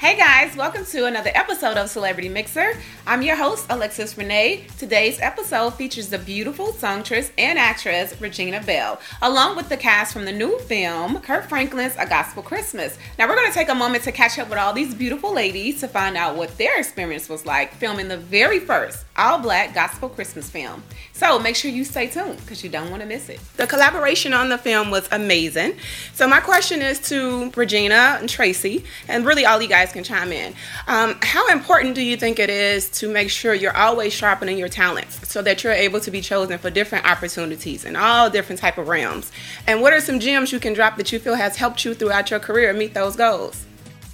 Hey guys, welcome to another episode of Celebrity Myxer. I'm your host, Alexus Renee. Today's episode features the beautiful songstress and actress Regina Belle, along with the cast from the new film, Kirk Franklin's A Gospel Christmas. Now, we're going to take a moment to catch up with all these beautiful ladies to find out what their experience was like filming the very first all black gospel Christmas film. So make sure you stay tuned because you don't want to miss it. The collaboration on the film was amazing. So, my question is to Regina and Tracy, and really all you guys guys can chime in. Um, how important do you think it is to make sure you're always sharpening your talents so that you're able to be chosen for different opportunities in all different type of realms? And what are some gems you can drop that you feel has helped you throughout your career meet those goals?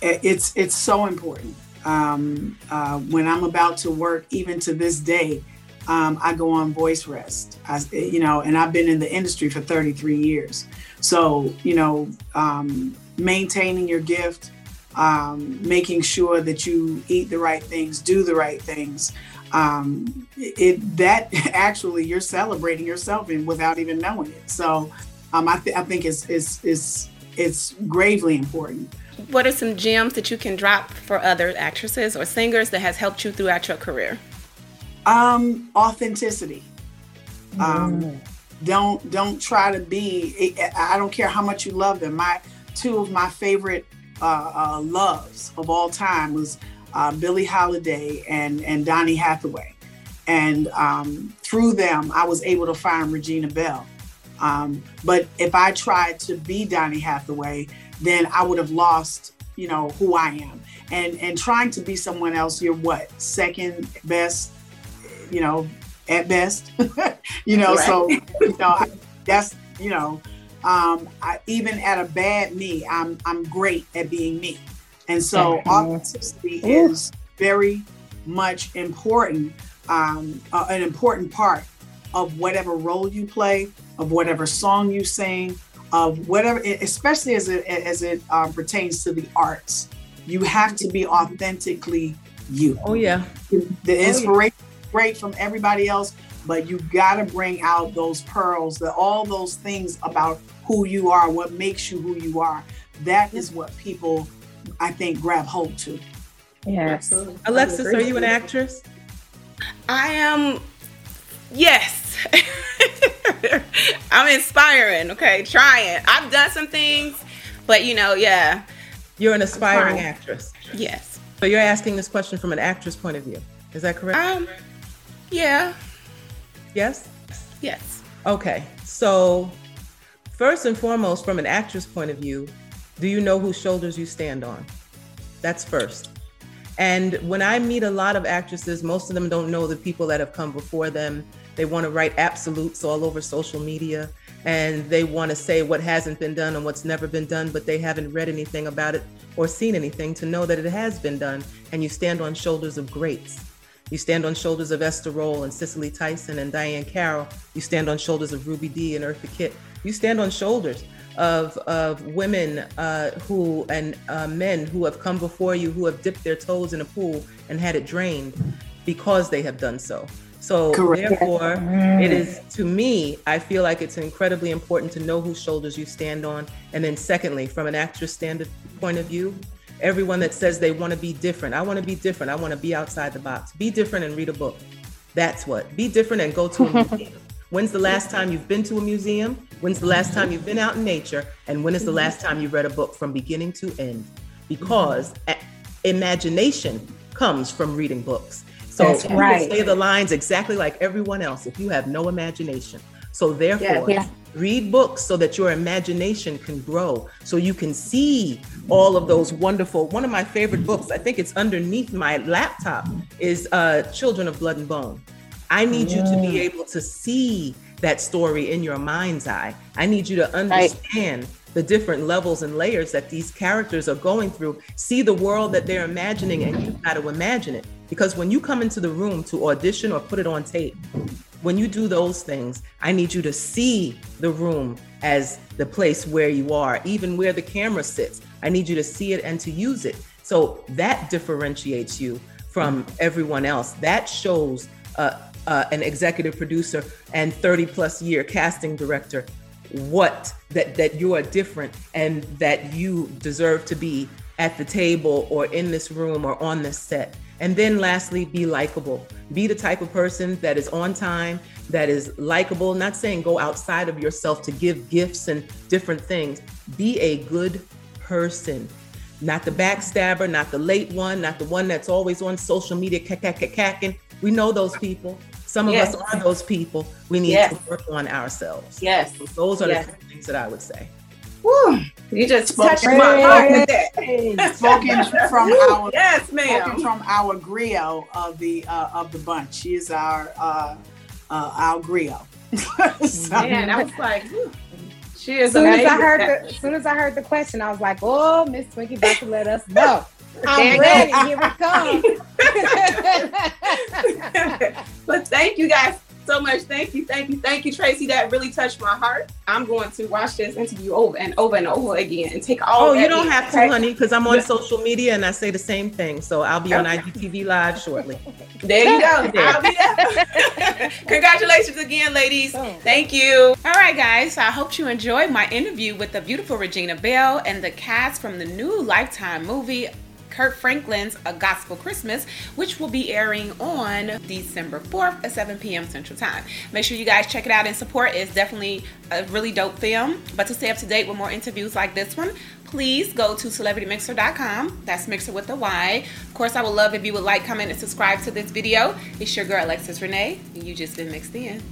It's it's so important. Um, uh, when I'm about to work, even to this day, um, I go on voice rest. I, you know, and I've been in the industry for 33 years. So, you know, um, maintaining your gift, um, making sure that you eat the right things, do the right things. Um, it that actually you're celebrating yourself and without even knowing it. So um, I, th- I think it's, it's it's it's gravely important. What are some gems that you can drop for other actresses or singers that has helped you throughout your career? Um, authenticity. Um, mm. Don't don't try to be. I don't care how much you love them. My two of my favorite uh, uh, loves of all time was uh, Billie Holiday and and Donny Hathaway, and um, through them I was able to find Regina Belle. Um, but if I tried to be Donny Hathaway, then I would have lost, you know, who I am. And and trying to be someone else, you're what second best, you know, at best, you know. Right. So you know, that's you know, um, I, even at a bad me, I'm I'm great at being me, and so authenticity is very much important, um, uh, an important part of whatever role you play, of whatever song you sing, of whatever, especially as it as it uh, pertains to the arts. You have to be authentically you. Oh yeah, the inspiration oh, yeah. great from everybody else, but you got to bring out those pearls, that all those things about who you are, what makes you who you are. That is what people, I think, grab hold to. Yes. Alexus, are you an actress? I am, yes. I'm inspiring, okay, trying. I've done some things, but you know, yeah. You're an aspiring actress. Yes. So you're asking this question from an actress point of view. Is that correct? Um, yeah. Yes? Yes. Okay. So First and foremost, from an actress point of view, do you know whose shoulders you stand on? That's first. And when I meet a lot of actresses, most of them don't know the people that have come before them. They want to write absolutes all over social media and they want to say what hasn't been done and what's never been done, but they haven't read anything about it or seen anything to know that it has been done. And you stand on shoulders of greats. You stand on shoulders of Esther Rolle and Cicely Tyson and Diahann Carroll. You stand on shoulders of Ruby Dee and Eartha Kitt. You stand on shoulders of of women uh, who and uh, men who have come before you who have dipped their toes in a pool and had it drained because they have done so. So Correct. therefore, it is to me, I feel like it's incredibly important to know whose shoulders you stand on. And then secondly, from an actress standard point of view, everyone that says they want to be different, I want to be different. I want to be outside the box. Be different and read a book. That's what. Be different and go to a museum. When's the last time you've been to a museum? When's the last time you've been out in nature? And when is the last time you read a book from beginning to end? Because imagination comes from reading books. So That's you right. say the lines exactly like everyone else if you have no imagination. So therefore, yeah, yeah. read books so that your imagination can grow, so you can see all of those wonderful. One of my favorite books, I think it's underneath my laptop, is uh, Children of Blood and Bone. I need you to be able to see that story in your mind's eye. I need you to understand right. the different levels and layers that these characters are going through. See the world that they're imagining, and you've got to imagine it. Because when you come into the room to audition or put it on tape, when you do those things, I need you to see the room as the place where you are, even where the camera sits. I need you to see it and to use it. So that differentiates you from everyone else. That shows uh, uh, an executive producer and 30 plus year casting director what that that you are different and that you deserve to be at the table or in this room or on this set. And then lastly, be likable. Be the type of person that is on time, that is likable. Not saying go outside of yourself to give gifts and different things. Be a good person. Not the backstabber, not the late one, not the one that's always on social media cacking. We know those people. Some of yes. us are those people. We need yes. to work on ourselves. Yes. So those are yes. the things that I would say. Woo. You just touched my heart with that. Spoken from our yes, ma'am. Spoken from our griot of the uh, of the bunch. She is our uh, uh, our griot. so, Man, I was like, Whew. she is. As soon as I heard the, as soon as I heard the question, I was like, oh, Miss Twinkie about to let us know. I'm ready. Here we come. but thank you guys so much. Thank you, thank you, thank you, Tracy. That really touched my heart. I'm going to watch this interview over and over and over again and take all. Oh, you don't in. have to, honey, because I'm on social media and I say the same thing. So I'll be on IGTV live shortly. There you go. I'll be there. Congratulations again, ladies. Oh. Thank you. All right, guys. I hope you enjoyed my interview with the beautiful Regina Belle and the cast from the new Lifetime movie Kirk Franklin's A Gospel Christmas, which will be airing on December 4th at 7 p.m. Central Time. Make sure you guys check it out and support. It's definitely a really dope film. But to stay up to date with more interviews like this one, please go to celebritymyxer.com. That's Myxer with a Y. Of course, I would love if you would like, comment, and subscribe to this video. It's your girl, Alexus Renee, and you just been mixed in.